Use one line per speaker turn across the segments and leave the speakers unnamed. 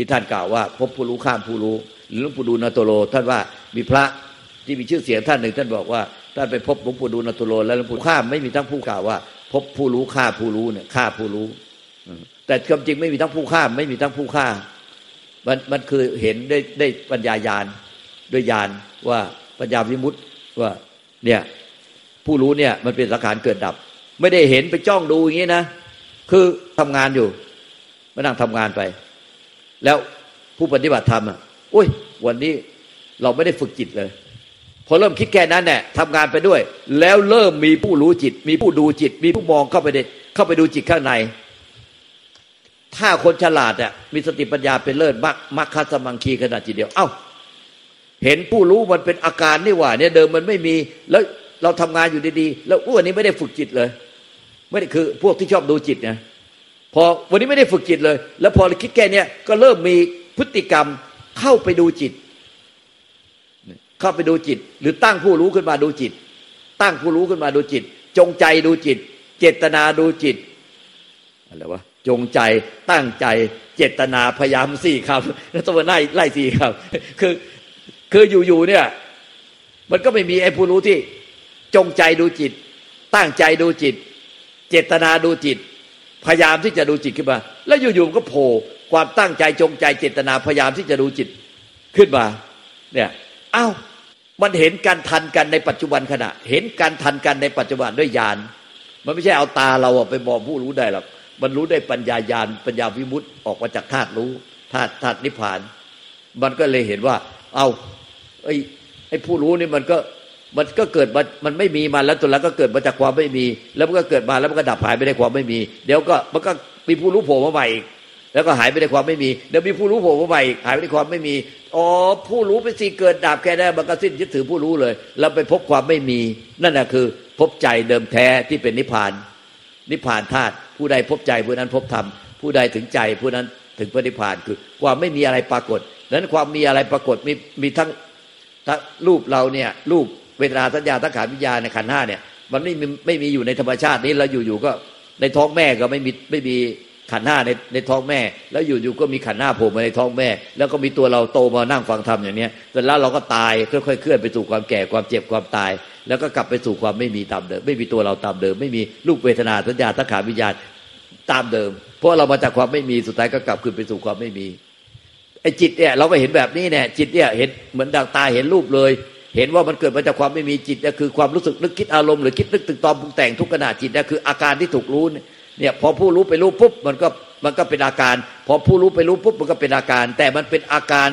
ที่ท่านกล่าวว่า พบผู้รู้ข้ามผู้รู้ หรือหลวงปู่ดูลนาโตโล ท่านว่ามีพระที่มีชื่อเสียงท่านหนึ่ง ท่านบอกว่าท่านไปพบหลวงปู่ดูลนาโตโล แล้วหลวงปู่ข้ามไม่มีทั้งผู้กล่าวว่า พบผู้รู้ฆ่าผู้รู้เนี่ยฆ่าผู้รู้แต่ความจริงไม่มีทั้งผู้ฆ่าไม่มีทั้งผู้ฆ่ามันมันคือเห็นได้ได้ปัญญายาณด้วยญาณว่าปัญญาวิมุตต์ว่าเนี่ยผู้รู้เนี่ยมันเป็นสังขารเกิดดับ ไม่ได้เห็นไปจ้องดูอย่างนี้นะ คือทำงานอยู่มานั่งทำงานไป แล้วผู้ปฏิบัติธรรมอะโอ้ย วันนี้เราไม่ได้ฝึกจิตเลย พอเริ่มคิดแค่นั้นเนี่ยทำงานไปด้วย แล้วเริ่มมีผู้รู้จิต มีผู้ดูจิต มีผู้มองเข้าไปเข้าไปดูจิตข้างใน ถ้าคนฉลาดอะมีสติปัญญาเป็นเลิศมักมักคัสมังคีขนาดจิตเดียว เอ้า เห็นผู้รู้มันเป็นอาการนี่หว่า เนี่ยเดิมมันไม่มีแล้วเราทำงานอยู่ดีๆ แล้วอ้วนนี้ไม่ได้ฝึกจิตเลย ไม่ได้คือพวกที่ชอบดูจิตเนะ พอวันนี้ไม่ได้ฝึกจิตเลย แล้วพอคิดแค่นี้ก็เริ่มมีพฤติกรรมเข้าไปดูจิต เข้าไปดูจิต หรือตั้งผู้รู้ขึ้นมาดูจิต ตั้งผู้รู้ขึ้นมาดูจิต จงใจดูจิต เจตนาดูจิตอะไรวะจงใจตั้งใจ เจตนาพยายามสี่คำแล้วต้องไล่ไล่สี่คำคือคืออยู่ๆเนี่ย มันก็ไม่มีไอ้ผู้รู้ที่ จงใจดูจิต ตั้งใจดูจิต เจตนาดูจิต พยายามที่จะดูจิตขึ้นมา แล้วอยู่ๆก็โผล่ความตั้งใจจงใจเจตนาพยายามที่จะดูจิตขึ้นมาเนี่ยอ้าวมันเห็นการทันกันในปัจจุบันขณะ เห็นการทันกันในปัจจุบันด้วยญาณมันไม่ใช่เอาตาเราไปมองผู้รู้ได้หรอกมันรู้ได้ปัญญาญาณปัญญาวิมุตต์ออกมาจากธาตุรู้ธาตุธาตุนิพพาน มันก็เลยเห็นว่า เอ้าไอ้ไอ้ผู้รู้นี่มันก็ มันก็เกิดมันมันไม่มีมาแล้วตัวแล้วก็เกิดมาจากความไม่มี แล้วมันก็เกิดมาแล้วมันก็ดับหายไปในความไม่มี เดี๋ยวก็มันก็มีผู้รู้โผล่มาใหม่อีกแล้วก็หายไปในความไม่มี เดี๋ยวมีผู้รู้โผล่มาใหม่หายไปในความไม่มีอ๋อผู้รู้เป็นสิ่งเกิดดับแค่นั้นมันก็สิ้นยึดถือผู้รู้เลยแล้วไปพบความไม่มี นั่นแหะคือ พบใจเดิมแท้ที่เป็นนิพพาน นิพพานธาตุผู้ใดพบใจผู้นั้นพบธรรมผู้ใดถึงใจผู้นั้นถึงพระนิพพานคือความไม่มีอะไรปรากฏนั้นความมีอะไรปรากฏมีมีทั้งรูปเราเนี่ยรูป เวทนาสัญญาตั้งขาวิญญาณในขันห้าเนี่ยมันไม่มีไม่มีอยู่ในธรรมชาตินี้เราอยู่ๆก็ในท้องแม่ก็ไม่มีไม่มีขันห้าในในท้องแม่ แล้วอยู่ๆก็มีขันห้าโผล่มาในท้องแม่ แล้วก็มีตัวเราโตมานั่งฟังธรรมอย่างเนี้ยเสร็จแล้วเราก็ตายค่อยๆเคลื่อนไปสู่ความแก่ความเจ็บความตาย แล้วก็กลับไปสู่ความไม่มีตามเดิม ไม่มีตัวเราตามเดิม ไม่มีรูปเวทนาสัญญาตังขาวิญญาณตามเดิม เพราะเรามาจากความไม่มีสุดท้ายก็กลับคืนไปสู่ความไม่มีไอ้จิตเนี่ยเราไปเห็นแบบนี้เนี่ยจิตเนี่ยเห็นเหมือนดังตาเห็นรูปเลย เห็นว่ามันเกิดมาจากความไม่มีจิตนี่คือความรู้สึกนึกคิดอารมณ์หรือคิดนึกตึกตอมปรุงแต่งทุกขณะจิตนี่คืออาการที่ถูกรู้เนี่ยพอผู้รู้ไปรู้ปุ๊บมันก็มันก็เป็นอาการ พอผู้รู้ไปรู้ปุ๊บมันก็เป็นอาการ แต่มันเป็นอาการ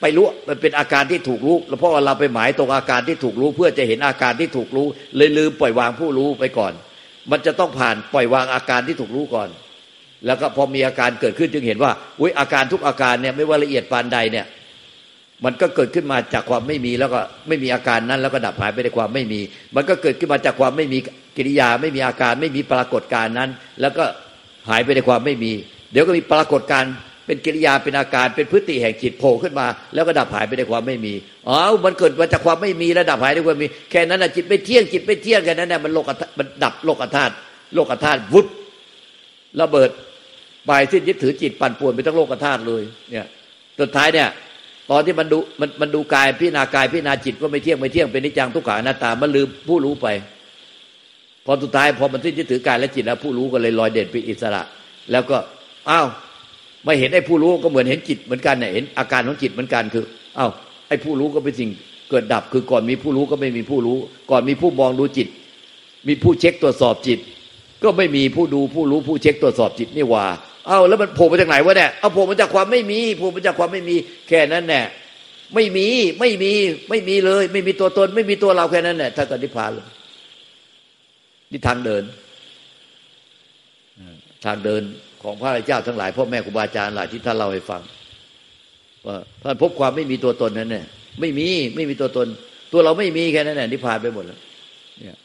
ไปรู้มันเป็นอาการที่ถูกรู้แล้วเพราะเราไปหมายตรงอาการที่ถูกรู้ เพื่อจะเห็นอาการที่ถูกรู้ เลยลืมปล่อยวางผู้รู้ไปก่อน มันจะต้องผ่านปล่อยวางอาการที่ถูกรู้ก่อน แล้วก็พอมีอาการเกิดขึ้นจึงเห็นว่าอุ้ยอาการทุกอาการเนี่ยไม่ว่าละเอียดปานใดเนี่ย มันก็เกิดขึ้นมาจากความไม่มีแล้วก็ไม่มีอาการนั้น แล้วก็ดับหายไปในความไม่มี มันก็เกิดขึ้นมาจากความไม่มีกิริยาไม่มีอาการไม่มีปรากฏการนั้น แล้วก็หายไปในความไม่มี เดี๋ยวก็มีปรากฏการเป็นกิริยาเป็นอาการเป็นพฤติแห่งจิตโผล่ขึ้นมา แล้วก็ดับหายไปในความไม่มีอ๋อมันเกิดมาจากความไม่มีแล้วดับหายในความมี แค่นั้นนะจิตไม่เที่ยงจิตไม่เที่ยงแค่นั้นนะมันโลกมันดับโลกธาตุโลกธาตุวุบระเบิดบายสิ้นยึดถือจิตปั่นป่วนไปทั้งโลกธาตุเลยเนี่ยสุดท้ายเนี่ย ตอนที่มันดูมันมันดูกายพิจารณากายพิจารณาจิตว่าไม่เที่ยงไม่เที่ยงเป็นนิจังทุกขังอนัตตา มันลืมผู้รู้ไป พอสุดท้ายพอมันที่จะถือกายและจิตแล้วผู้รู้ก็เลยลอยเด่นเป็นอิสระ แล้วก็อ้าวไม่เห็นไอ้ผู้รู้ก็เหมือนเห็นจิตเหมือนกันเนี่ยเห็นอาการของจิตเหมือนกันคืออ้าวไอ้ผู้รู้ก็เป็นสิ่งเกิดดับ คือก่อนมีผู้รู้ก็ไม่มีผู้รู้ ก่อนมีผู้มองดูจิต มีผู้เช็คตรวจสอบจิต ก็ไม่มีผู้ดูผู้รู้ผู้เช็คตรวจสอบจิตนี่ว่า เอาแล้วมันโผล่มาจากไหนวะเนี่ยเอาโผล่มาจากความไม่มีโผล่มาจากความไม่มีแค่นั้นแน่ไม่มีไม่มีไม่มีเลย ไม่มีตัวตน ไม่มีตัวเราแค่นั้นแหละถ้าก็นิพพานเลยนี่ทางเดิน ทางเดินของพระเจ้าทั้งหลายพ่อแม่ครูบาอาจารย์หลายที่ท่านเล่าให้ฟัง ว่าท่านพบความไม่มีตัวตนนั้นเนี่ยไม่มีไม่มีตัวตน ตัวเราไม่มีแค่นั้นแหละนิพพานไปหมดแล้วเนี่ย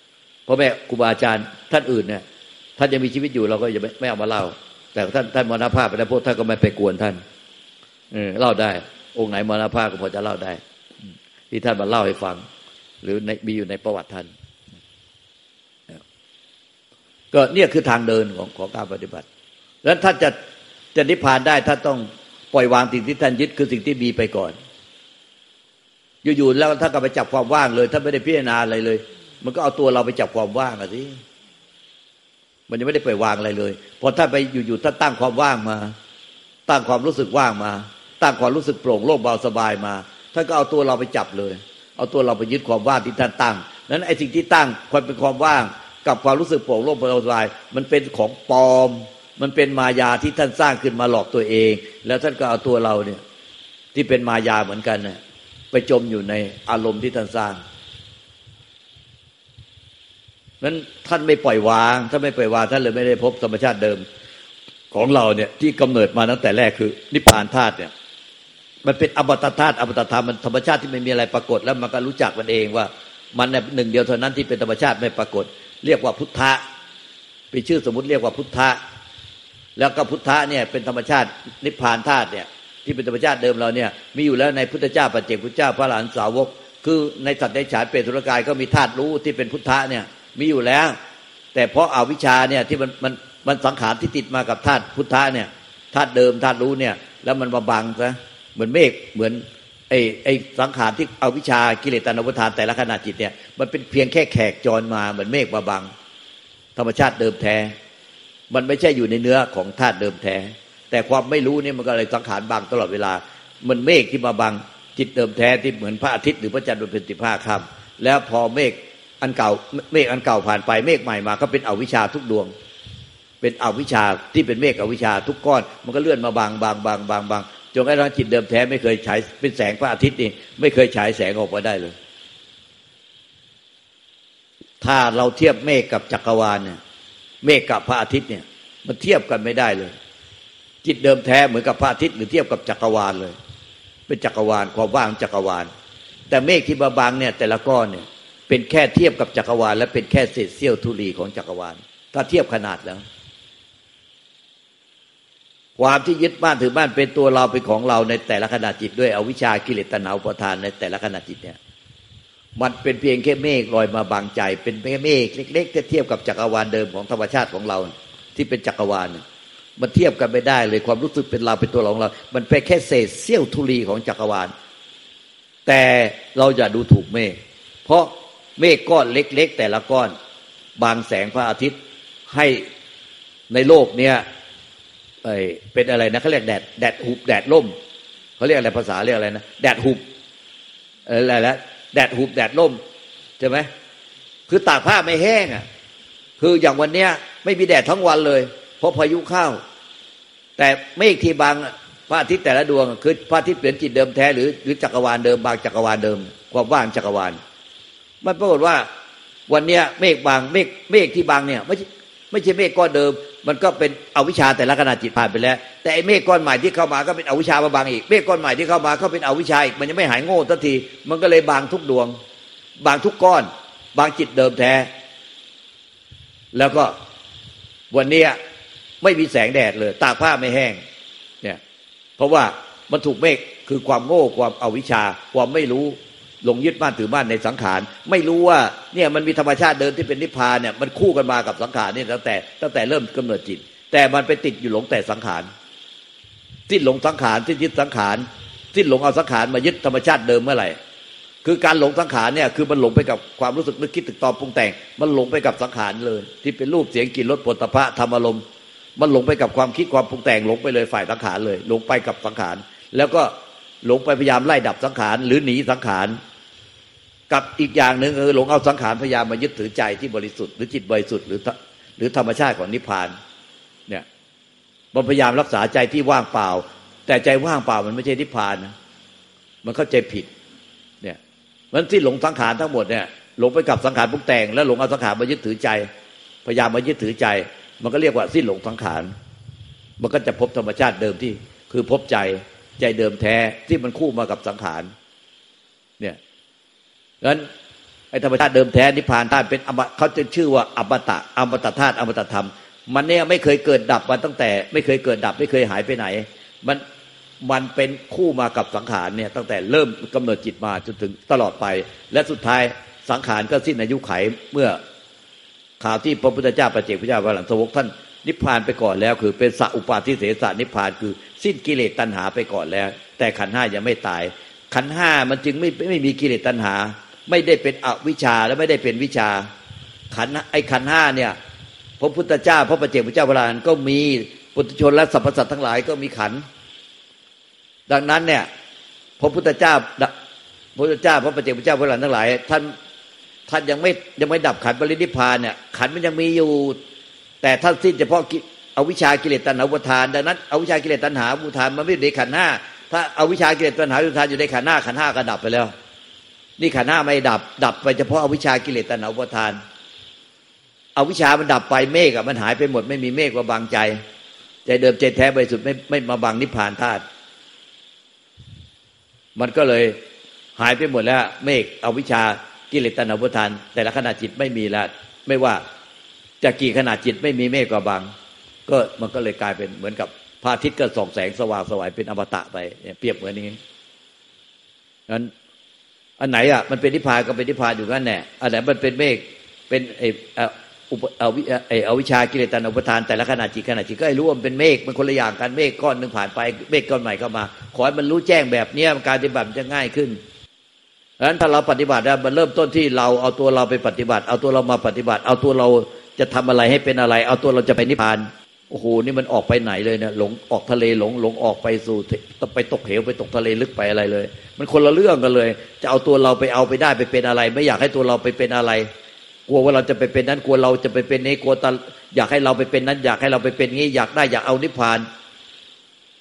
พ่อแม่ครูบาอาจารย์ท่านอื่นเนี่ยท่านยังมีชีวิตอยู่เราก็จะไม่เอามาเล่า แต่ท่านท่านมรณภาพไปแล้วพวกท่านก็ไม่ไปกวนท่านเออเล่าได้ องค์ไหนมรณภาพก็พอจะเล่าได้ ที่ท่านมาเล่าให้ฟัง หรือในมีอยู่ในประวัติท่าน ก็เนี่ยคือทางเดินของของการปฏิบัติ แล้วท่านจะจะนิพพานได้ท่านต้องปล่อยวางสิ่งที่ท่านยึดคือสิ่งที่มีไปก่อน อยู่ๆแล้วถ้านก็ไปจับความว่างเลยถ้านไม่ได้พิจารณาอะไรเลย มันก็เอาตัวเราไปจับความว่างอะสิ มันยังไม่ได้ปล่อยวางอะไรเลย พอถ้านไปอยู่ๆถ้านตั้งความว่างมา ตั้งความรู้สึกว่างมา ตั้งความรู้สึกโปร่งโล่งเบาสบายมา ท่านก็เอาตัวเราไปจับเลย เอาตัวเราไปยึดความว่างที่ท่านตั้ง นั้นไอ้สิ่งที่ตั้งความเป็นความว่าง กับความรู้สึกโปร่งโล่งเบาสบาย มันเป็นของปลอม มันเป็นมายาที่ท่านสร้างขึ้นมาหลอกตัวเอง แล้วท่านก็เอาตัวเราเนี่ยที่เป็นมายาเหมือนกันเนี่ยไปจมอยู่ในอารมณ์ที่ท่านสร้าง นั้นท่านไม่ปล่อยวางถ้านไม่ปล่อยวางท่านเลยไม่ได้พบธรรมชาติเดิมของเราเนี่ยที่กำเนิดมาตั้งแต่แรกคือ นิพพานธาตุเนี่ย มันเป็นอมตะธาตุอมตะธรรมมันธรรมชาติที่ไม่มีอะไรปรากฏ แล้วมันก็รู้จักมันเองว่า มันเนี่ยหนึ่งเดียวเท่านั้นที่เป็นธรรมชาติไม่ปรากฏ เรียกว่าพุทธะเป็นชื่อสมมติเรียกว่าพุทธะแล้วก็พุทธะเนี่ยเป็นธรรมชาตินิพพานธาตุเนี่ย ที่เป็นธรรมชาติเดิมเราเนี่ย มีอยู่แล้วในพุทธเจ้าปัจเจกพุทธเจ้าพระหลานสาวก คือในสัตว์ในฉานเปรตุรกายก็มีธาตุรู้ที่เป็นพุทธะเนี่ย มีอยู่แล้ว แต่เพราะอาวิชชาเนี่ยที่มันมันมันสังขารที่ติดมากับธาตุพุทธะเนี่ยธาตุเดิมธาตุรู้เนี่ย แล้วมันมาบังซะเหมือนเมฆเหมือนไอ้ไอ้สังขารที่เอาวิชากิเลสตานวทานแต่ละขณะจิตเนี่ยมันเป็นเพียงแค่แขกจรมาเหมือนเมฆมาบัง ธรรมชาติเดิมแท้ มันไม่ใช่อยู่ในเนื้อของธาตุเดิมแท้ แต่ความไม่รู้เนี่ยมันก็เลยสังขารบังตลอดเวลา มันเมฆที่มาบังจิตเดิมแท้ที่เหมือนพระอาทิตย์หรือพระจันทร์บนเป็นสิบห้าค่ำแล้วพอเมฆ อันเก่าเมฆอันเก่าผ่านไปเมฆใหม่มาก็เป็นอวิชชาทุกดวง เป็นอวิชชาที่เป็นเมฆอวิชชาทุกก้อน มันก็เลื่อนมาบางบางบางบางบางจนกระทั่งจิตเดิมแท้ไม่เคยฉายเป็นแสงพระอาทิตย์นี่ไม่เคยฉายแสงออกมาได้เลย ถ้าเราเทียบเมฆกับจักรวาลเนี่ยเมฆกับพระอาทิตย์เนี่ย มันเทียบกันไม่ได้เลย จิตเดิมแท้เหมือนกับพระอาทิตย์หรือเทียบกับจักรวาลเลย เป็นจักรวาลความว่างจักรวาล แต่เมฆที่บาบางเนี่ย แต่ละก้อนเนี่ย เป็นแค่เทียบกับจักรวาล และเป็นแค่เศษเสี้ยวทุลีของจักรวาล ถ้าเทียบขนาดแล้ว ความที่ยึดบ้านถือบ้านเป็นตัวเราเป็นของเราในแต่ละขณะจิตด้วย อวิชากิเลสตนาอุปทานในแต่ละขณะจิตเนี่ย มันเป็นเพียงแค่เมฆลอยมาบางใจ เป็นแค่เมฆเล็กๆถ้าเทียบกับจักรวาลเดิมของธรรมชาติของเรา ที่เป็นจักรวาลมันเทียบกันไม่ได้เลยความรู้สึกเป็นเราเป็นตัวเราของเรา มันเป็นแค่เศษเสี้ยวทุลีของจักรวาล แต่เราอย่าดูถูกเมฆเพราะ เมฆก้อนเล็ก ๆ แต่ละก้อน บางแสงพระอาทิตย์ให้ในโลกเนี้ยเป็นอะไรนะเขาเรียกแดดแดดหุบแดดล่มเขาเรียกอะไรภาษาเรียกอะไรนะแดดหุบอะไรแล้วแดดหุบแดดล่มใช่ไหมคือตากผ้าไม่แห้งอะ คืออย่างวันเนี้ย ไม่มีแดดทั้งวันเลย เพราะพายุเข้า แต่เมฆที่บางพระอาทิตย์แต่ละดวง คือพระอาทิตย์เปลี่ยนจิตเดิมแท้หรือหรือจักรวาลเดิมบางจักรวาลเดิม ความว่างจักรวาล มันปรากฏว่า วันเนี้ยเมฆบางเมฆเมฆที่บางเนี่ยไม่ใช่ไม่ใช่เมฆก้อนเดิม มันก็เป็นอวิชชาแต่ละขณะจิตผ่านไปแล้ว แต่ไอ้เมฆก้อนใหม่ที่เข้ามาก็เป็นอวิชชามาบางอีกเมฆก้อนใหม่ที่เข้ามาก็เป็นอวิชชาอีกมันยังไม่หายโง่ทันที มันก็เลยบางทุกดวง บางทุกก้อน บางจิตเดิมแท้ แล้วก็วันนี้ไม่มีแสงแดดเลย ตากผ้าไม่แห้งเนี่ยเพราะว่ามันถูกเมฆคือความโง่ความอวิชชาความไม่รู้ หลงยึดบ้านถือบ้านในสังขาร ไม่รู้ว่าเนี่ยมันมีธรรมชาติเดินที่เป็นนิพพานเนี่ยมันคู่กันมากับสังขารนี่ตั้งแต่ตั้งแต่เริ่มกำเนิดจิต แต่มันไปติดอยู่หลงแต่สังขารที่หลงสังขารที่ยึดสังขารที่หลงเอาสังขารมายึดธรรมชาติเดิมเมื่อไหร่คือการหลงสังขารเนี่ยคือมันหลงไปกับความรู้สึกนึกคิดตึกตอปรุงแต่ง มันหลงไปกับสังขารเลย ที่เป็นรูปเสียงกลิ่นรสผลิภัณฑ์ธรรมอารมณ์มันหลงไปกับความคิดความปรุงแต่งหลงไปเลยฝ่ายสังขารเลย หลงไปกับสังขาร แล้วก็ หลงไปพยายามไล่ดับสังขาร หรือหนีสังขาร กับอีกอย่างหนึ่งคือหลงเอาสังขารพยายามมายึดถือใจที่บริสุทธิ์หรือจิตบริสุทธิ์หรือหรือธรรมชาติของนิพพานเนี่ยมันพยายามรักษาใจที่ว่างเปล่า แต่ใจว่างเปล่ามันไม่ใช่นิพพานนะมันเข้าใจผิดเนี่ยมันที่หลงสังขารทั้งหมดเนี่ยหลงไปกับสังขารพุกแต่ง แล้วหลงเอาสังขารมายึดถือใจ พยายามมายึดถือใจ มันก็เรียกว่าสิ้นหลงสังขาร มันก็จะพบธรรมชาติเดิมที่คือพบใจ ใจเดิมแท้ที่มันคู่มากับสังขาร เนี่ยงั้นไอ้ธรรมชาติเดิมแท้นิพพานธาตุเป็นอมเขาจะชื่อว่าอมตะอมตะธาตุอมตะธรรม มันเนี่ยไม่เคยเกิดดับมาตั้งแต่ ไม่เคยเกิดดับไม่เคยหายไปไหน มันมันเป็นคู่มากับสังขารเนี่ย ตั้งแต่เริ่มกำเนิดจิตมาจนถึงตลอดไป และสุดท้ายสังขารก็สิ้นอายุไขเมื่อข่าวที่พระพุทธเจ้าประเจกพระเจ้าพระหลังสวกท่านนิพพานไปก่อนแล้ว คือเป็นสัอุปาทิเสสนิพพานคือ สิ้นกิเลสตัณหาไปก่อนแล้ว แต่ขันห้ายังไม่ตาย ขันห้ามันจึงไม่ไม่มีกิเลสตัณหา ไม่ได้เป็นอวิชชาและไม่ได้เป็นวิชา ขันไอขันห้าเนี่ยพระพุทธเจ้า พระปเจกพระเจ้าพระลานก็มีปุถุชนและสรรพสัตว์ทั้งหลายก็มีขัน ดังนั้นเนี่ยพระพุทธเจ้าพระพุทธเจ้า พระปเจกพระเจ้าพระลานทั้งหลาย ท่านท่านยังไม่ยังไม่ดับขันบริณิพานเนี่ยขันมันยังมีอยู่ แต่ท่านสิ้นเฉพาะ อาวิชากิเลสตัณหาอุปทานดังนั้นเอาวิชากิเลสตัณหาอุปทานมันไม่อยู่ในขันห้าถ้าเอาวิชากิเลสตัณหาอุปทานอยู่ในขันห้าขันห้าก็ดับไปแล้ว นี่ขันห้าไม่ดับ ดับไปเฉพาะเอาวิชากิเลสตัณหาอุปทานเอาวิชามันดับไปเมฆอะมันหายไปหมดไม่มีเมฆมาบังใจ ใจเดิมใจแท้บริสุทธิ์ไม่ไม่มาบังนิพพานธาตุมันก็เลยหายไปหมดแล้ว เมฆเอาวิชากิเลสตัณหาอุปทาน แต่ละขณะจิตไม่มีแล้วไม่ว่าจะกี่ขนาดจิตไม่มีเมฆก็บัง ก็มันก็เลยกลายเป็นเหมือนกับพระอาทิตย์ก็ส่องแสงสว่างสวายเป็นอมตะไปเปรียบเหมือนนี้นั้นอันไหนอะมันเป็นนิพพานก็เป็นนิพพานอยู่นั่นแหละอันไหนมันเป็นเมฆเป็นไออุปเอาวิไอเอาวิชากิเลสตันอุปทานแต่ละขณะจิตขณะจิตก็รู้ว่ามันเป็นเมฆมันคนละอย่างกันเมฆก้อนหนึ่งผ่านไปเมฆก้อนใหม่เข้ามา ขอให้มันรู้แจ้งแบบนี้การปฏิบัติจะง่ายขึ้นดังนั้นถ้าเราปฏิบัติได้มันเริ่มต้นที่เราเอาตัวเราไปปฏิบัติ เอาตัวเรามาปฏิบัติ เอาตัวเราจะทำอะไรให้เป็นอะไร เอาตัวเราจะไปนิพพาน โอ้โหนี่มันออกไปไหนเลยเนี่ยหลงออกทะเลหลงหลงออกไปสู่ไปตกเหวไปตกทะเลลึกไปอะไรเลย มันคนละเรื่องกันเลย จะเอาตัวเราไปเอาไปได้ไปเป็นอะไร ไม่อยากให้ตัวเราไปเป็นอะไร กลัวว่าเราจะไปเป็นนั้นกลัวเราจะไปเป็นนี้กลัวตอยากให้เราไปเป็นนั้น อยากให้เราไปเป็นงี้อยากได้อยากเอานิพพาน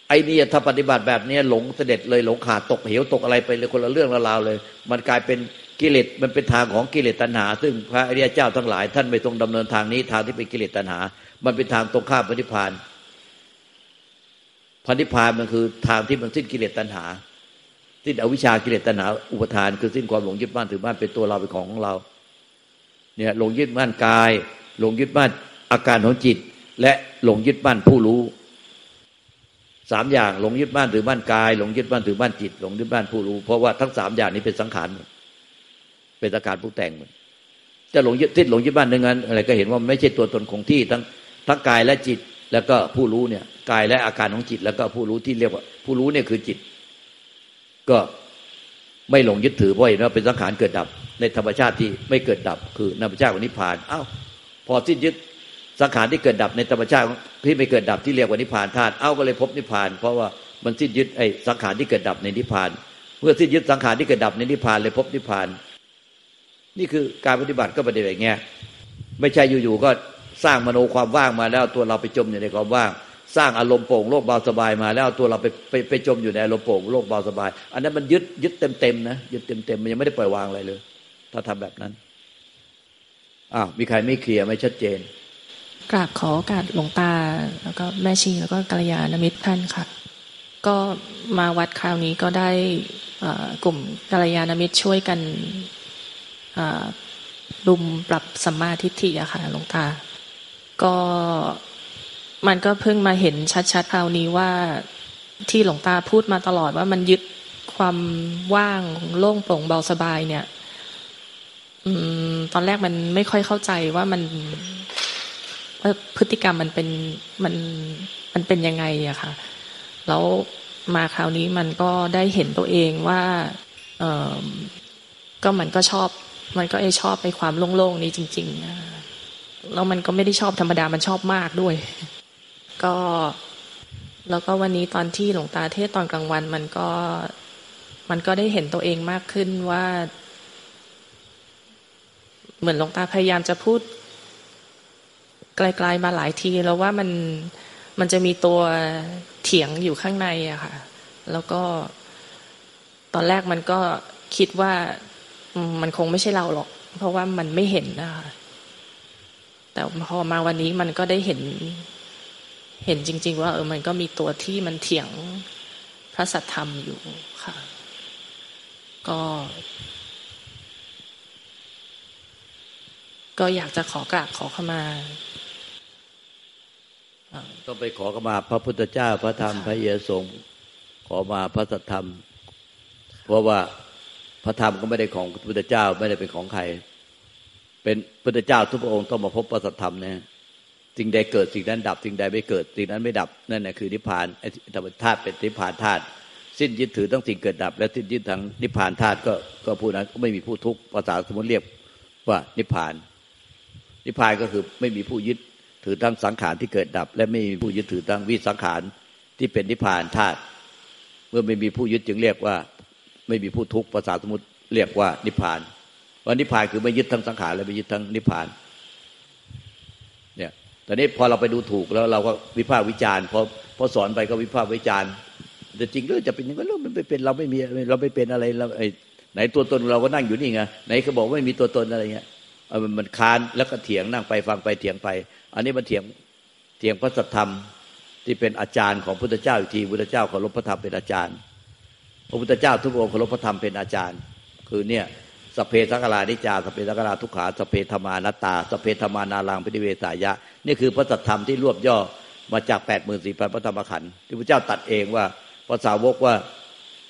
ไอ้นี่ถ้าปฏิบัติแบบนี้หลงเสด็จเลยหลงขาดตกเหวตกอะไรไปเลยคนละเรื่องละราวเลย มันกลายเป็น กิเลสมันเป็นทางของกิเลสตัณหา ซึ่งพระอริยเจ้าทั้งหลาย ท่านไม่ตรงดำเนินทางนี้ทางที่เป็นกิเลสตัณหา มันเป็นทางตรงข้ามพระนิพพานพระนิพพานมันคือทางที่มันสิ้นกิเลสตัณหาสิ้นอวิชากิเลสตัณหาอุปทานคือสิ้นความหลงยึดมั่นถือมั่นเป็นตัวเราเป็นของของเรา เนี่ยหลงยึดมั่นกาย หลงยึดมั่นอาการของจิต และหลงยึดมั่นผู้รู้สามอย่างหลงยึดมั่นถือมั่นกาย หลงยึดมั่นถือมั่นจิต หลงยึดมั่นผู้รู้ เพราะว่าทั้งสามอย่างนี้เป็นสังขาร เป็นสังขารผู้แต่งหมดจะหลงยึดทิศหลงยึดบ้านนั้นอะไรก็เห็นว่าไม่ใช่ตัวตนคงที่ทั้งทั้งกายและจิตแล้วก็ผู้รู้เนี่ยกายและอาการของจิต แล้วก็ผู้รู้ที่เรียกว่า ผู้รู้เนี่ยคือจิต ก็ไม่หลงยึดถือเพราะเห็นว่าเป็นสังขารเกิดดับ ในธรรมชาติที่ไม่เกิดดับ คือธรรมชาติของนิพพานอ้าวพอสิ้นยึดสังขารที่เกิดดับในธรรมชาติที่ไม่เกิดดับที่เรียกว่านิพพานธาตุเอ้าก็เลยพบนิพพาน เพราะว่ามันสิ้นยึดไอ้สังขารที่เกิดดับในนิพพาน เมื่อสิ้นยึดสังขารที่เกิดดับในนิพพานเลยพบนิพพาน นี่คือการปฏิบัติก็ปฏิบัติอย่างเงี้ยไม่ใช่อยู่ๆก็สร้างมโนความว่างมาแล้วตัวเราไปจมอยู่ในความว่าง สร้างอารมณ์โปร่งโลกเบาสบายมาแล้วตัวเราไปไปไปจมอยู่ในอารมณ์โปร่งโลกเบาสบาย อันนั้นมันยึดยึดเต็มๆนะยึดเต็มๆมันยังไม่ได้ปล่อยวางอะไรเลย ถ้าทำแบบนั้นอ้าวมีใครไม่เคลียร์ไม่ชัดเจน
กราบขอโอกาสหลวงตา แล้วก็แม่ชีแล้วก็กัลยาณมิตรท่านค่ะ ก็มาวัดคราวนี้ก็ได้กลุ่มกัลยาณมิตรช่วยกัน รุมปรับสัมมาทิฏฐิอะค่ะหลวงตา ก็มันก็เพิ่งมาเห็นชัดๆคราวนี้ว่าที่หลวงตาพูดมาตลอดว่ามันยึดความว่างโล่งโปร่งเบาสบายเนี่ย อืม ตอนแรกมันไม่ค่อยเข้าใจว่ามันพฤติกรรมมันเป็นมันมันเป็นยังไงอะค่ะ แล้วมาคราวนี้มันก็ได้เห็นตัวเองว่า เออก็มันก็ชอบ มันก็ไอชอบไปความโล่งๆนี้จริงๆแล้วมันก็ไม่ได้ชอบธรรมดามันชอบมากด้วย ก็แล้วก็วันนี้ตอนที่หลวงตาเทศตอนกลางวัน มันก็มันก็ได้เห็นตัวเองมากขึ้นว่า เหมือนหลวงตาพยายามจะพูดไกลๆมาหลายที แล้วว่ามันมันจะมีตัวเถียงอยู่ข้างในอะค่ะ แล้วก็ตอนแรกมันก็คิดว่า มันคงไม่ใช่เราหรอก เพราะว่ามันไม่เห็นนะคะแต่พอมาวันนี้มันก็ได้เห็น เห็นจริง ๆ ว่า เออ มันก็มีตัวที่มันเถียงพระสัทธรรมอยู่ค่ะ ก็ ก็อยากจะขอกราบขอเข้ามา
ต้องไปขอเข้ามาพระพุทธเจ้าพระธรรมพระเยสงขอมาพระสัทธรรม เพราะว่า พระธรรมก็ไม่ได้ของพุทธเจ้าไม่ได้เป็นของใคร เป็นพุทธเจ้าทุกพระองค์ต้องมาพบพระสัทธรรมเนี่ยสิ่งใดเกิดสิ่งนั้นดับสิ่งใดไม่เกิดสิ่งนั้นไม่ดับนั่นแหละคือนิพพานธรรมธาตุเป็นนิพพานธาตุสิ้นยึดถือทั้งสิ่งเกิดดับ และสิ้นยึดทั้งนิพพานธาตุก็ก็พูดนั้นก็ไม่มีผู้ทุกข์ภาษาสมมติเรียกว่านิพพาน นิพพานก็คือไม่มีผู้ยึดถือทั้งสังขารที่เกิดดับ และไม่มีผู้ยึดถือทั้งวิสังขารที่เป็นนิพพานธาตุเมื่อไม่มีผู้ยึดจึงเรียกว่า ไม่มีผู้ทุกข์ภาษาสมมติเรียกว่านิพพานว่านิพพานคือไม่ยึดทั้งสังขารและไม่ยึดทั้งนิพพาน เนี่ยตอนนี้พอเราไปดูถูกแล้วเราก็วิพากษ์วิจารณ์พอพอสอนไปก็วิพากษ์วิจารณ์แต่จริงเรื่องจะเป็นยังไงเรื่องมันไม่เป็นเราไม่มีเราไม่เป็นอะไรเราไอ้ไหนตัวตนเราก็นั่งอยู่นี่ไงไหนเขาบอกไม่มีตัวตนอะไรเงี้ยมันคานแล้วก็เถียงนั่งไปฟังไปเถียงไป อันนี้มันเถียงเถียงพระสัทธรรมที่เป็นอาจารย์ของพุทธเจ้าอีกทีพุทธเจ้าเคารพพระธรรมเป็นอาจารย์ พระพุทธเจ้าทุกองค์เคารพพระธรรมเป็นอาจารย์ คือเนี่ยสเพสังกราดิจาสเพสังกราทุกขาสเพธรมานาตาสเพธรมานาลังพิเวสายะ นี่คือพระสัทธรรมที่รวบย่อมาจากแปดหมื่นสี่พันพระธรรมขันธ์ที่พระเจ้าตัดเองว่าภาษาวกว่า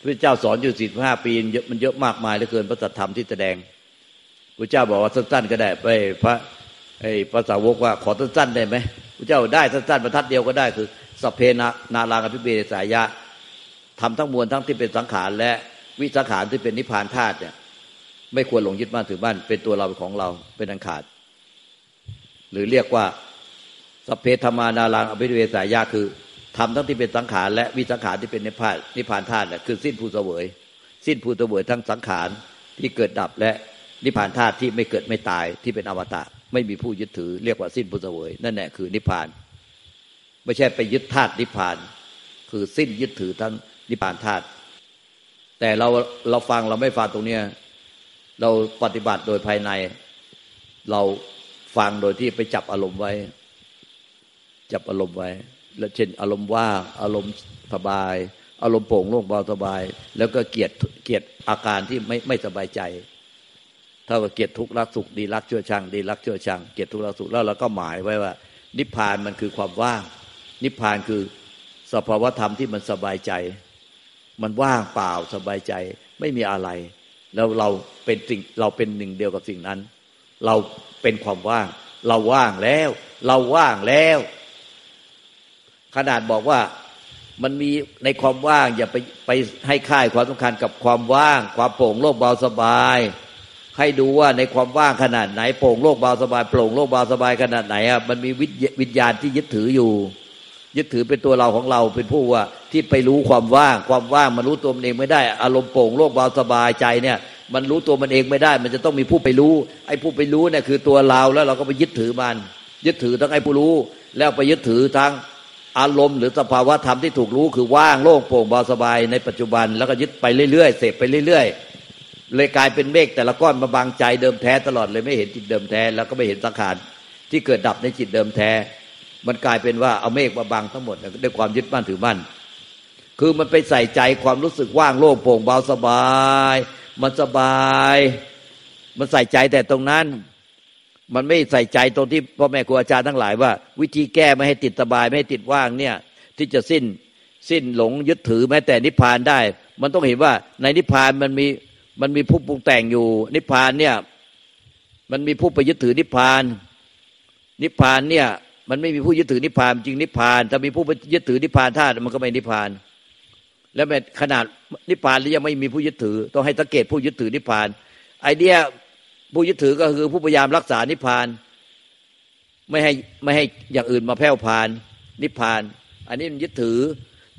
พระเจ้าสอนอยู่สี่ห้าปีมันเยอะมากมายเหลือเกินพระสัทธรรมที่แสดงพระเจ้าบอกว่าสั้นๆก็ได้ไปพระไอ้ภาษาวกว่าขอสั้นๆได้ไหมพระเจ้าได้สั้นๆบรรทัดเดียวก็ได้คือสเพนานาลางอภิเบสายะ ทำทั้งมวลทั้งที่เป็นสังขารและวิสังขารที่เป็นนิพพานธาตุเนี่ย ไม่ควรหลงยึดมั่นถือมั่นเป็นตัวเราของเราเป็นอันขาด หรือเรียกว่าสเพธรรมานาลังอภิเวสายาคือทำทั้งที่เป็นสังขารและวิสังขารที่เป็นนิพพานนิพพานธาตุเนี่ยคือสิ้นภูเสวย สิ้นภูเสวยทั้งสังขารที่เกิดดับและนิพพานธาตุที่ไม่เกิดไม่ตายที่เป็นอมตะไม่มีผู้ยึดถือ เรียกว่าสิ้นภูเสวย นั่นแหละคือนิพพาน ไม่ใช่ไปยึดธาตุนิพพาน คือสิ้นยึดถือทั้ง นิพพานธาตุแต่เราเราฟังเราไม่ฟังตรงเนี้ยเราปฏิบัติโดยภายใน เราฟังโดยที่ไปจับอารมณ์ไว้ จับอารมณ์ไว้ แล้วเช่น อารมณ์ว่างอารมณ์สบาย อารมณ์โปร่งโล่งเบาสบาย แล้วก็เกียดเกียดอาการที่ไม่ไม่สบายใจ ถ้าว่าเกียดทุกข์รักสุขดีรักชั่วชังดีรักชั่วชังเกียดทุกข์รักสุขแล้วเราก็หมายไว้ว่า นิพพานมันคือความว่าง นิพพานคือสภาวธรรมที่มันสบายใจ มันว่างเปล่าสบายใจไม่มีอะไร แล้วเราเป็นสิ่งเราเป็นหนึ่งเดียวกับสิ่งนั้น เราเป็นความว่าง เราว่างแล้ว เราว่างแล้ว ขนาดบอกว่ามันมีในความว่าง อย่าไปไปให้ค่ายความสำคัญกับความว่าง ความโปร่งโล่งเบาสบาย ให้ดูว่าในความว่างขนาดไหนโปร่งโล่งเบาสบายโปร่งโล่งเบาสบายขนาดไหนอะมันมีวิญญาณที่ยึดถืออยู่ ยึดถือเป็นตัวเราของเราเป็นผู้ว่าที่ไปรู้ความว่างความว่างมันรู้ตัวมันเองไม่ได้ อารมณ์โปร่งโล่งเบาสบายใจเนี่ยมันรู้ตัวมันเองไม่ได้ มันจะต้องมีผู้ไปรู้ ไอ้ผู้ไปรู้เนี่ยคือตัวเราแล้วเราก็ไปยึดถือมัน ยึดถือทั้งไอ้ผู้รู้ แล้วไปยึดถือทั้งอารมณ์หรือสภาวะธรรมที่ถูกรู้คือว่างโล่งโปร่งเบาสบายในปัจจุบัน แล้วก็ยึดไปเรื่อยๆเสพไปเรื่อยๆเลยกลายเป็นเมฆแต่ละก้อนมาบังใจเดิมแท้ตลอดเลยไม่เห็นจิตเดิมแท้ แล้วก็ไม่เห็นสังขารที่เกิดดับในจิตเดิมแท้ มันกลายเป็นว่าเอาเมฆมาบังทั้งหมดด้วยความยึดมั่นถือมั่น คือมันไปใส่ใจความรู้สึกว่างโล่งโปร่งเบาสบาย มันสบาย มันใส่ใจแต่ตรงนั้น มันไม่ใส่ใจตรงที่พ่อแม่ครูอาจารย์ทั้งหลายว่า วิธีแก้ไม่ให้ติดสบายไม่ให้ติดว่างเนี่ย ที่จะสิ้นสิ้นหลงยึดถือแม้แต่นิพพานได้ มันต้องเห็นว่าในนิพพานมันมีมันมีผู้ปรุงแต่งอยู่ นิพพานเนี่ย มันมีผู้ไปยึดถือนิพพาน นิพพานเนี่ย มันไม่มีผู้ยึดถือนิพพานจริงนิพพานถ้ามีผู้ยึดถือนิพพานธาตุมันก็ไม่นิพพาน แล้วแม้ขนาดนิพพานยังไม่มีผู้ยึดถือ ต้องให้สังเกตผู้ยึดถือนิพพาน ไอเดียผู้ยึดถือก็คือผู้พยายามรักษานิพพาน ไม่ให้ไม่ให้อย่างอื่นมาแผ่วพาน นิพพาน อันนี้มันยึดถือ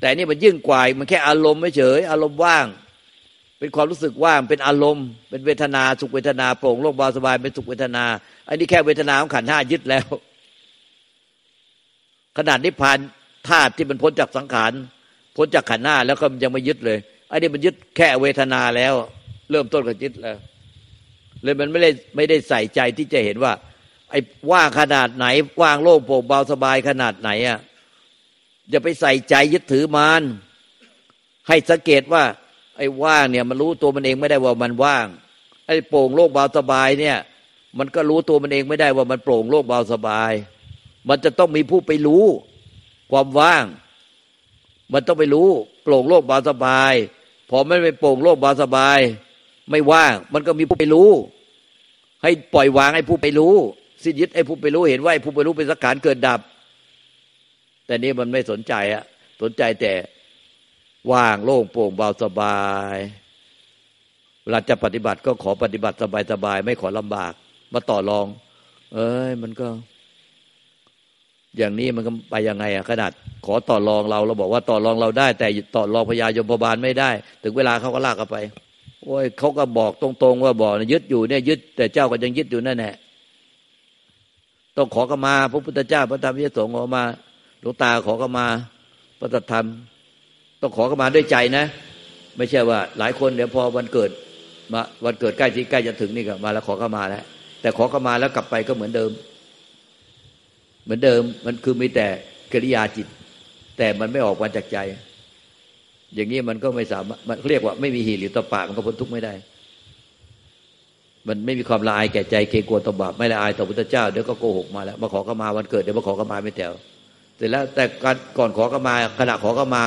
แต่นี่มันยิ่งกว่ามันแค่อารมณ์ไม่เฉย อารมณ์ว่าง เป็นความรู้สึกว่างเป็นอารมณ์ เป็นเวทนาสุขเวทนาโปร่งโล่งเบาสบายเป็นสุขเวทนา อันนี้แค่เวทนาของขันห้ายึดแล้ว ขนาดนิพพานธาตุที่มันพ้นจากสังขารพ้นจากขันธ์หน้าแล้วก็ยังไม่ยึดเลยไอ้นี่มันยึดแค่เวทนาแล้ว เริ่มต้นกับยึดแล้ว เลยมันไม่ได้ไม่ได้ใส่ใจที่จะเห็นว่า ไอ้ว่างขนาดไหน ว่างโล่งโปร่งเบาสบายขนาดไหนอะอย่าไปใส่ใจยึดถือมันให้สังเกตว่า ไอ้ว่างเนี่ยมันรู้ตัวมันเองไม่ได้ว่ามันว่าง ไอ้โปร่งโล่งเบาสบายเนี่ย มันก็รู้ตัวมันเองไม่ได้ว่ามันโปร่งโล่งเบาสบาย มันจะต้องมีผู้ไปรู้ ความว่าง มันต้องไปรู้โปร่งโลกบาสบาย พอไม่ไปโปร่งโลกบาสบาย ไม่ว่าง มันก็มีผู้ไปรู้ ให้ปล่อยวางให้ผู้ไปรู้สิ้นยึดไอ้ผู้ไปรู้เห็นว่าไอ้ผู้ไปรู้เป็นสังขารเกิดดับ แต่นี้มันไม่สนใจอะสนใจแต่ว่างโล่งโปร่งเบาสบายเวลาจะปฏิบัติก็ขอปฏิบัติสบายๆไม่ขอลำบาก มาต่อรอง เอ้ย มันก็ อย่างนี้มันก็ไปยังไงอะขนาดขอต่อรองเราเราบอกว่าต่อรองเราได้ แต่ต่อรองพญายมพบาลไม่ได้ ถึงเวลาเขาก็ลากกันไป โอ้ยเขาก็บอกตรงๆ ว่าบอกยึดอยู่เนี่ยยึด แต่เจ้าก็ยังยึดอยู่นั่นแหละต้องขอขมาพระพุทธเจ้าพระธรรมพระสงฆ์ขอมาหลวงตาขอขมาพระธรรม ต้องขอขมาด้วยใจนะ ไม่ใช่ว่า หลายคนเดี๋ยวพอวันเกิดมาวันเกิดใกล้ที่ใกล้จะถึงนี่ก็มาแล้วขอขมาแล้วแต่ขอขมาแล้วกลับไปก็เหมือนเดิม เหมือนเดิมมันคือมีแต่กิริยาจิต แต่มันไม่ออกมาจากใจ อย่างนี้มันก็ไม่สามารถมันเรียกว่าไม่มีหีหรือตะปามันก็พ้นทุกข์ไม่ได้ มันไม่มีความละอายแก่ใจเกรงกลัวต่อบาปไม่ละอายต่อพุทธเจ้าเดี๋ยวก็โกหกมาแล้วมาขอขมาวันเกิดเดี๋ยวมาขอขมาไม่แถวเสร็จแล้วแต่การก่อนขอขมาขณะขอขมา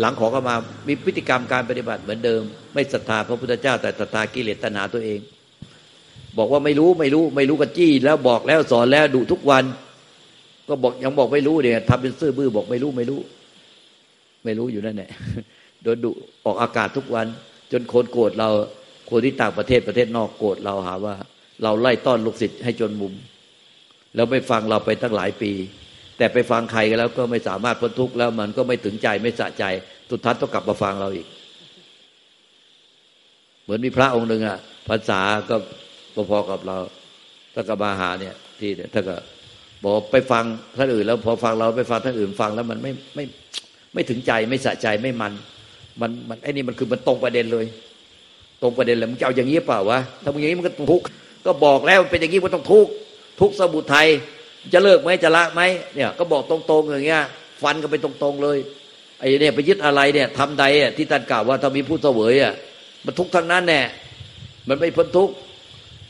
หลังขอขมามีพฤติกรรมการปฏิบัติเหมือนเดิม ไม่ศรัทธาพระพุทธเจ้า แต่ศรัทธากิเลสตัณหาตัวเอง บอกว่าไม่รู้ไม่รู้ไม่รู้กันจี้แล้วบอกแล้วสอนแล้วดุทุกวัน ก็บอกยังบอกไม่รู้เนี่ยทำเป็นซื่อบื้อบอกไม่รู้ไม่รู้ ไม่รู้อยู่นั่นแหละโดนดุออกอากาศทุกวัน จนคนโกรธเราคนที่ต่างประเทศประเทศนอกโกรธเราหาว่า เราไล่ต้อนลูกศิษย์ให้จนมุม แล้วไม่ฟังเราไปตั้งหลายปี แต่ไปฟังใครกันแล้วก็ไม่สามารถพ้นทุกข์แล้วมันก็ไม่ถึงใจไม่สะใจสุดท้ายต้องกลับมาฟังเราอีก เหมือนมีพระองค์หนึ่งอะภาษาก็พอๆกับเราถ้ากับมาหาเนี่ย ที่ถ้าก็ บอกไปฟังท่านอื่น แล้วพอฟังเราไปฟังท่านอื่นฟังแล้วมันไม่ไม่ไม่ถึงใจไม่สะใจไม่มัน มันมันไอ้นี่มันคือมันตรงประเด็นเลย ตรงประเด็นเลยมึงจะเอาอย่างนี้เปล่าวะถ้ามึงอย่างนี้มันก็ทุกข์ก็บอกแล้วเป็นอย่างนี้มันต้องทุกข์ทุกสมุทัยจะเลิกไหมจะละไหมเนี่ย ก็บอกตรงๆอย่างเงี้ยฟันกันไปตรงๆเลยไอ้เนี่ยไปยึดอะไรเนี่ยทำใดอะที่ท่านกล่าวว่าถ้ามีผู้เสวยอะมันทุกข์ทั้งนั้นแน่มันไม่พ้นทุกข์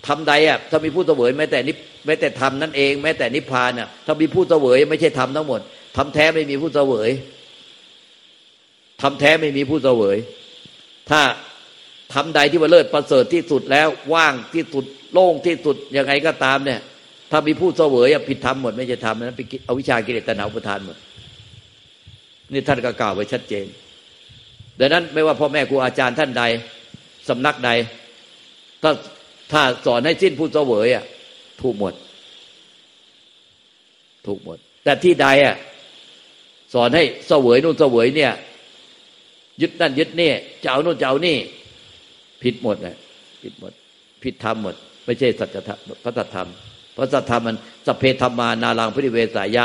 ทำใดอะถ้ามีผู้เสวยแม้แต่นิ แม้แต่ทำนั่นเอง แม้แต่นิพพานอะถ้ามีผู้เสวย ไม่ใช่ทำทั้งหมดทำแท้ไม่มีผู้เสวยทำแท้ไม่มีผู้เสวย ถ้าทำใดที่ว่าเลิศประเสริฐที่สุดแล้วว่างที่สุดโล่งที่สุดยังไงก็ตามเนี่ย ถ้ามีผู้เสวยผิดธรรมหมด ไม่ใช่ธรรมนั้นเป็นอวิชากิเลสตัณหาอุปทานหมดนี่ท่านก็กล่าวไว้ชัดเจนดังนั้นไม่ว่าพ่อแม่ครูอาจารย์ท่านใดสำนักใด ถ้าถ้าสอนให้สิ้นผู้เสวยอะ ถูกหมด ถูกหมด แต่ที่ใดอะสอนให้เสวยนู่นเสวยเนี่ย ยึดนั่นยึดนี่จะเอานู่นจะเอานี่ ผิดหมดเลยผิดหมด ผิดธรรมหมด ไม่ใช่สัจธรรมพระสัจธรรมพระสัจธรรมมันสเพธรรมานารังพิเวสายะ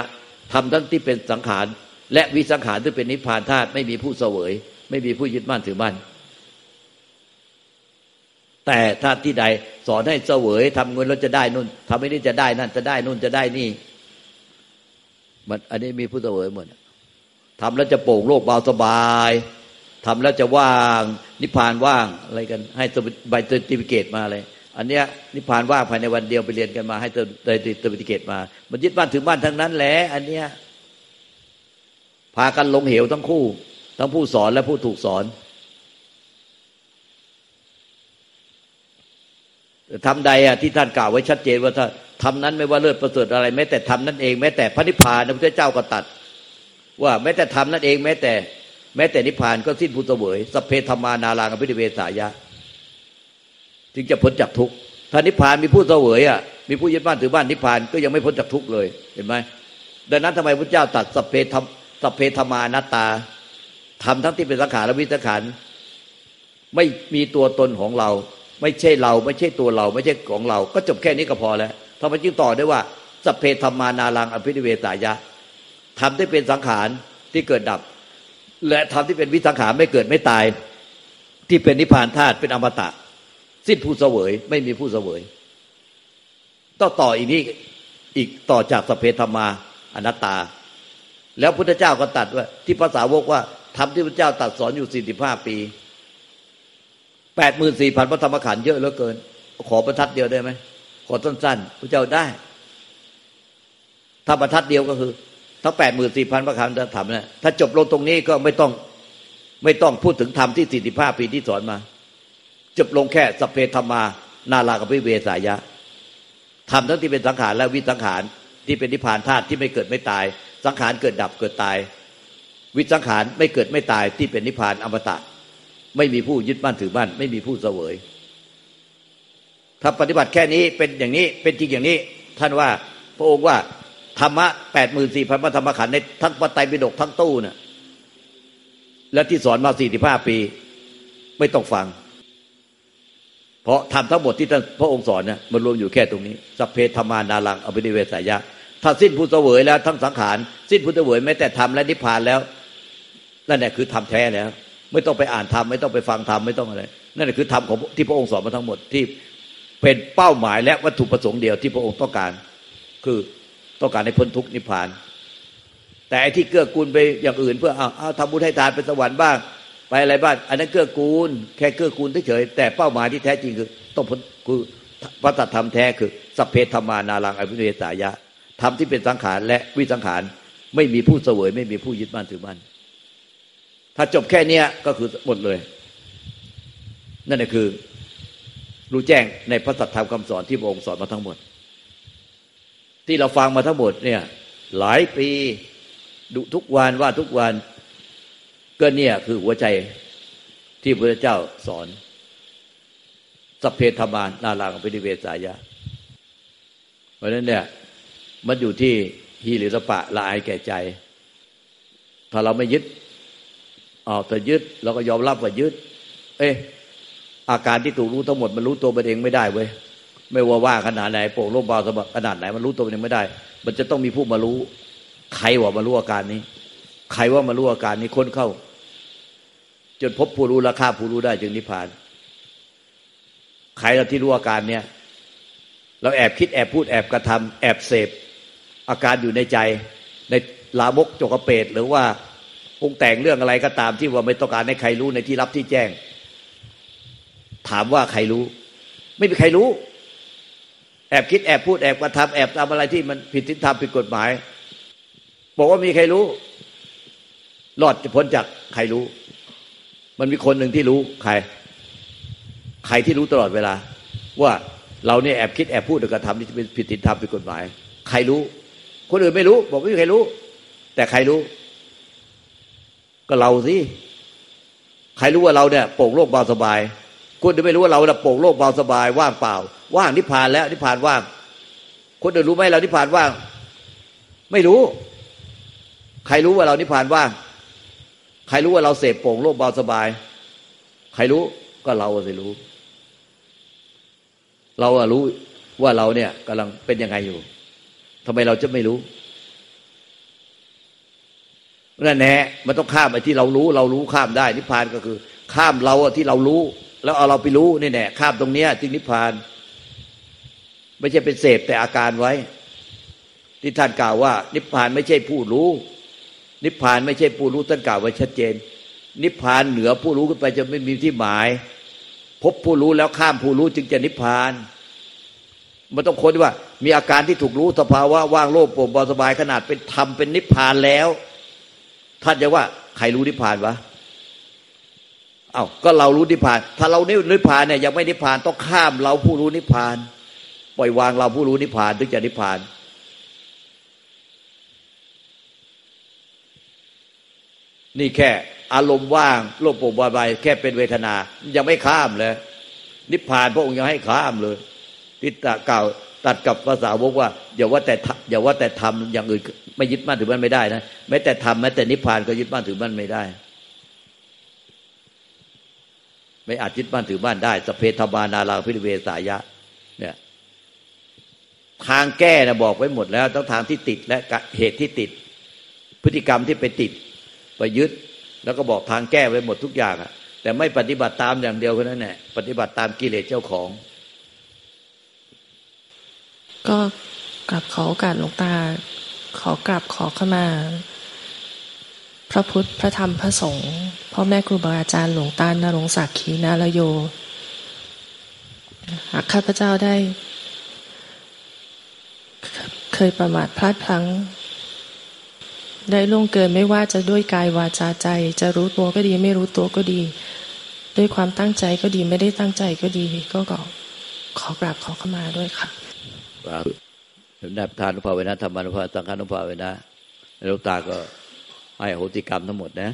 ทำทั้งที่เป็นสังขาร และวิสังขารที่เป็นนิพพานธาตุไม่มีผู้เสวย ไม่มีผู้ยึดมั่นถือมั่น แต่ถ้าที่ใดสอนให้เสวยทำเงินแล้วจะได้นู่นทำไม่ได้จะได้นั่นจะได้นู่นจะได้นี่ มันอันนี้มีผู้เสวยหมดทำแล้วจะโปร่งโล่งเบาสบายทำแล้วจะว่างนิพพานว่างอะไรกัน ให้ใบ certificate มาเลยอันเนี้ยนิพพานว่างภายในวันเดียวไปเรียนกันมา ให้ certificate มา มันยึดบ้านถึงบ้านทั้งนั้นแหละอันเนี้ยพากันลงเหวทั้งคู่ ทั้งผู้สอนและผู้ถูกสอน ธรรมใดอะที่ท่านกล่าวไว้ชัดเจนว่าถ้าทำนั้นไม่ว่าเลิศประเสริฐอะไร แม้แต่ทำนั้นเองแม้แต่พระนิพพานพระพุทธเจ้าก็ตัด ว่าแม้แต่ทำนั้นเองแม้แต่ แม้แต่นิพพานก็สิ้นพุทธเวยสเพธรรมานาลางอภิเวสายะจึงจะพ้นจากทุกข์ถ้านิพพานมีผู้เสวยอะมีผู้ยึดบ้านถือบ้านนิพพานก็ยังไม่พ้นจากทุกข์เลยเห็นไหมดังนั้นทำไมพระเจ้าตัดสเพธรรมสเพธรรมานาตาทำทั้งที่เป็นสังขารและวิสังขารไม่มีตัวตนของเรา ไม่ใช่เราไม่ใช่ตัวเรา ไม่ใช่ของเรา ก็จบแค่นี้ก็พอแล้วทำไมจึงต่อได้ว่าสเพธรรมานาลังอภิเวสายะทำได้เป็นสังขารที่เกิดดับ และธรรมที่เป็นวิสังขารไม่เกิดไม่ตาย ที่เป็นนิพพานธาตุเป็นอมตะ สิ้นผู้เสวย ไม่มีผู้เสวยต้อต่ออีกนี้อีกต่อจากสเพธรรมาอนัตตา แล้วพุทธเจ้าก็ตัดว่า ที่ภาษาวกว่าทำที่พระเจ้าตัดสอนอยู่สี่สิบห้าปี แปดหมื่นสี่พันพระธรรมขันธ์เยอะเหลือเกิน ขอบรรทัดเดียวได้ไหมขอสั้นๆพระเจ้าได้ ถ้าบรรทัดเดียวก็คือทั้งแปดหมื่นสี่พันพระคำจะทำนะถ้าจบลงตรงนี้ก็ไม่ต้องไม่ต้องพูดถึงธรรมที่สี่สิบห้าปีที่สอนมา จบลงแค่สเพธรรมา นาลากับพิเวสายะธรรมทั้งที่เป็นสังขารและวิสังขารที่เป็นนิพพานธาตุที่ไม่เกิดไม่ตาย สังขารเกิดดับเกิดตาย วิสังขารไม่เกิดไม่ตายที่เป็นนิพพานอมตะ ไม่มีผู้ยึดมั่นถือมั่นไม่มีผู้เสวย ถ้าปฏิบัติแค่นี้เป็นอย่างนี้เป็นจริงอย่างนี้ ท่านว่าพระองค์ว่าธรรมะแปดหมื่นสี่พันพระธรรมขันธ์ในทั้งปไตยปิฎกทั้งตู้น่ะและที่สอนมาสี่สิบห้าปี ไม่ต้องฟัง เพราะทำทั้งหมดที่ท่านพระองค์สอนเนี่ยมันรวมอยู่แค่ตรงนี้สัพเพธรรมานาลังอภินิเวสายะ ถ้าสิ้นพุทธเวยแล้วทั้งสังขาร สิ้นพุทธเวยแม้แต่ธรรมและนิพพานแล้ว นั่นแหละคือธรรมแท้แล้ว ไม่ต้องไปอ่านธรรมไม่ต้องไปฟังธรรมไม่ต้องอะไร นั่นแหละคือธรรมของที่พระองค์สอนมาทั้งหมดที่เป็นเป้าหมายและวัตถุประสงค์เดียวที่พระองค์ต้องการ คือต้องการให้พ้นทุกข์นิพพาน แต่ที่เกื้อกูลไปอย่างอื่น เพื่อเอาเอาทำบุญให้ทานเป็นสวรรค์บ้าง ไปอะไรบ้างอันนั้นเกื้อกูล แค่เกื้อกูลเฉยแต่เป้าหมายที่แท้จริงคือต้องพ้นคือพระตัธรรมแท้คือสัพเพธรรมานารังอภิเวสายะธรรมที่เป็นสังขารและวิสังขารไม่มีผู้เสวยไม่มีผู้ยึดมั่นถือมั่น ถ้าจบแค่เนี้ยก็คือหมดเลย นั่นแหละคือ รู้แจ้งในพระสัทธรรมคำสอนที่พระองค์สอนมาทั้งหมด ที่เราฟังมาทั้งหมดเนี่ย หลายปีดุทุกวันว่าทุกวันก็เนี่ยคือหัวใจที่พระเจ้าสอนสัพเพธรรมานาลางปิิเวสายะ เพราะนั้นเนี่ย มันอยู่ที่ฮีหรือสปะละอายแก่ใจ ถ้าเราไม่ยึด อ๋อแต่ยึดเราก็ยอมรับว่ายึด เอ๊ะอาการที่ถูกรู้ทั้งหมดมันรู้ตัวมันเองไม่ได้เว้ยไม่ว่าว่าขนาดไหนโปร่งโล่งเบาสบายขนาดไหนมันรู้ตัวมันเองไม่ได้ มันจะต้องมีผู้มารู้ ใครว่ามารู้อาการนี้ ใครว่ามารู้อาการนี้ค้นเข้า จนพบผู้รู้ราคาผู้รู้ได้จึงนิพพาน ใครเราที่รู้อาการเนี้ยเราแอบคิดแอบพูดแอบกระทำแอบเสพอาการอยู่ในใจในลามกจกเปรตหรือว่า ปรุงแต่งเรื่องอะไรก็ตามที่ว่าไม่ต้องการให้ใครรู้ในที่รับที่แจ้ง ถามว่าใครรู้ ไม่มีใครรู้ แอบคิดแอบพูดแอบกระทำแอบทำอะไรที่มันผิดศีลธรรมผิดกฎหมาย บอกว่ามีใครรู้รอดจะพ้นจากใครรู้ มันมีคนหนึ่งที่รู้ใคร ใครที่รู้ตลอดเวลา ว่าเราเนี่ยแอบคิดแอบพูดหรือกระทำที่เป็นผิดศีลธรรมผิดกฎหมาย ใครรู้ คนอื่นไม่รู้ บอกไม่มีใครรู้ แต่ใครรู้ ก็เราสิใครรู้ว่าเราเนี่ยโปร่งโลกเบาสบายคนอื่นไม่รู้ว่าเราเนี่ยโปร่งโลกเบาสบาย ว่างเปล่า ว่างนิพพานแล้วนิพพานว่าง คนอื่นรู้ไหมเรานิพพานว่าง ไม่รู้ ใครรู้ว่าเรานิพพานว่าง ใครรู้ว่าเราเสพโปร่งโลกเบาสบาย ใครรู้ก็เราสิรู้ เราอะรู้ว่าเราเนี่ยกำลังเป็นยังไงอยู่ทำไมเราจะไม่รู้ นั่นแน่มันต้องข้ามไปที่เรารู้ เรารู้ข้ามได้นิพพานก็คือ ข้ามเราที่เรารู้ แล้วเอาเราไปรู้นี่แน่ข้ามตรงเนี้ยจึงนิพพาน ไม่ใช่เป็นเสพแต่อาการไว้ ที่ท่านกล่าวว่า นิพพานไม่ใช่ผู้รู้ นิพพานไม่ใช่ผู้รู้ท่านกล่าวไว้ชัดเจน นิพพานเหนือผู้รู้ขึ้นไปจะไม่มีที่หมาย พบผู้รู้แล้วข้ามผู้รู้จึงจะนิพพานมันต้องค้นว่า มีอาการที่ถูกรู้สภาวะว่างโลภโปร่งเบาสบายขนาดเป็นธรรมเป็นนิพพานแล้ว ท่านจะว่าใครรู้นิพพานวะเอา้าก็เรารู้นิพพาน ถ้าเรานิพพานเนี่ยยังไม่นิพพานต้องข้ามเราผู้รู้นิพพาน ปล่อยวางเราผู้รู้นิพพานถึงจะนิพพาน นี่แค่อารมณ์ว่างโลภโปร่งเบาสบายแค่เป็นเวทนา ยังไม่ข้ามเลย นิพพานพระองค์ยังให้ข้ามเลยทิฏฐะเก่า ตัดกับภาษาวกว่าอย่าว่าแต่อย่าว่าแต่ทำอย่างอื่นไม่ยึดมั่นถือมั่นไม่ได้นะแม้แต่ทำแม้แต่นิพพานก็ยึดมั่นถือมั่นไม่ได้ ไม่อาจยึดมั่นถือมั่นได้ สเพธมานาราพิเวสายะ เนี่ย ทางแก้นะบอกไว้หมดแล้วต้องทางที่ติดและเหตุที่ติด พฤติกรรมที่ไปติดไปยึด แล้วก็บอกทางแก้ไว้หมดทุกอย่างอะแต่ไม่ปฏิบัติตามอย่างเดียวแค่นั้นแหละปฏิบัติตามกิเลสเจ้าของ
ก็กลับขอโอกาสหลวงตา ขอกลับขอเข้ามา พระพุทธพระธรรมพระสงฆ์พ่อแม่ครูบาอาจารย์หลวงตานรงศักดิ์ขีนาลโยหากข้าพเจ้าได้ เคยประมาทพลาดพลั้ง ได้ล่วงเกินไม่ว่าจะด้วยกายวาจาใจ จะรู้ตัวก็ดีไม่รู้ตัวก็ดี ด้วยความตั้งใจก็ดีไม่ได้ตั้งใจก็ดี ก็ขอกราบขอเข้ามาด้วยค่ะ
ได้ทานุภาเวนะธรรมานุภาสังฆานุภาเวนะหลวงตาก็ให้โหติกรรมทั้งหมดนะ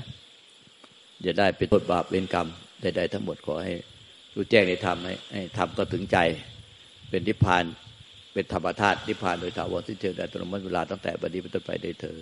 จะได้เป็นโทษบาปเป็นกรรมใดๆทั้งหมดขอให้รู้แจ้งในธรรมให้ให้ธรรมก็ถึงใจ เป็นนิพพาน เป็นธรรมธาตุนิพพานโดยถาวรที่เจอได้ตรมันเวลาตั้งแต่บัดนี้เป็นต้นไปได้เธอ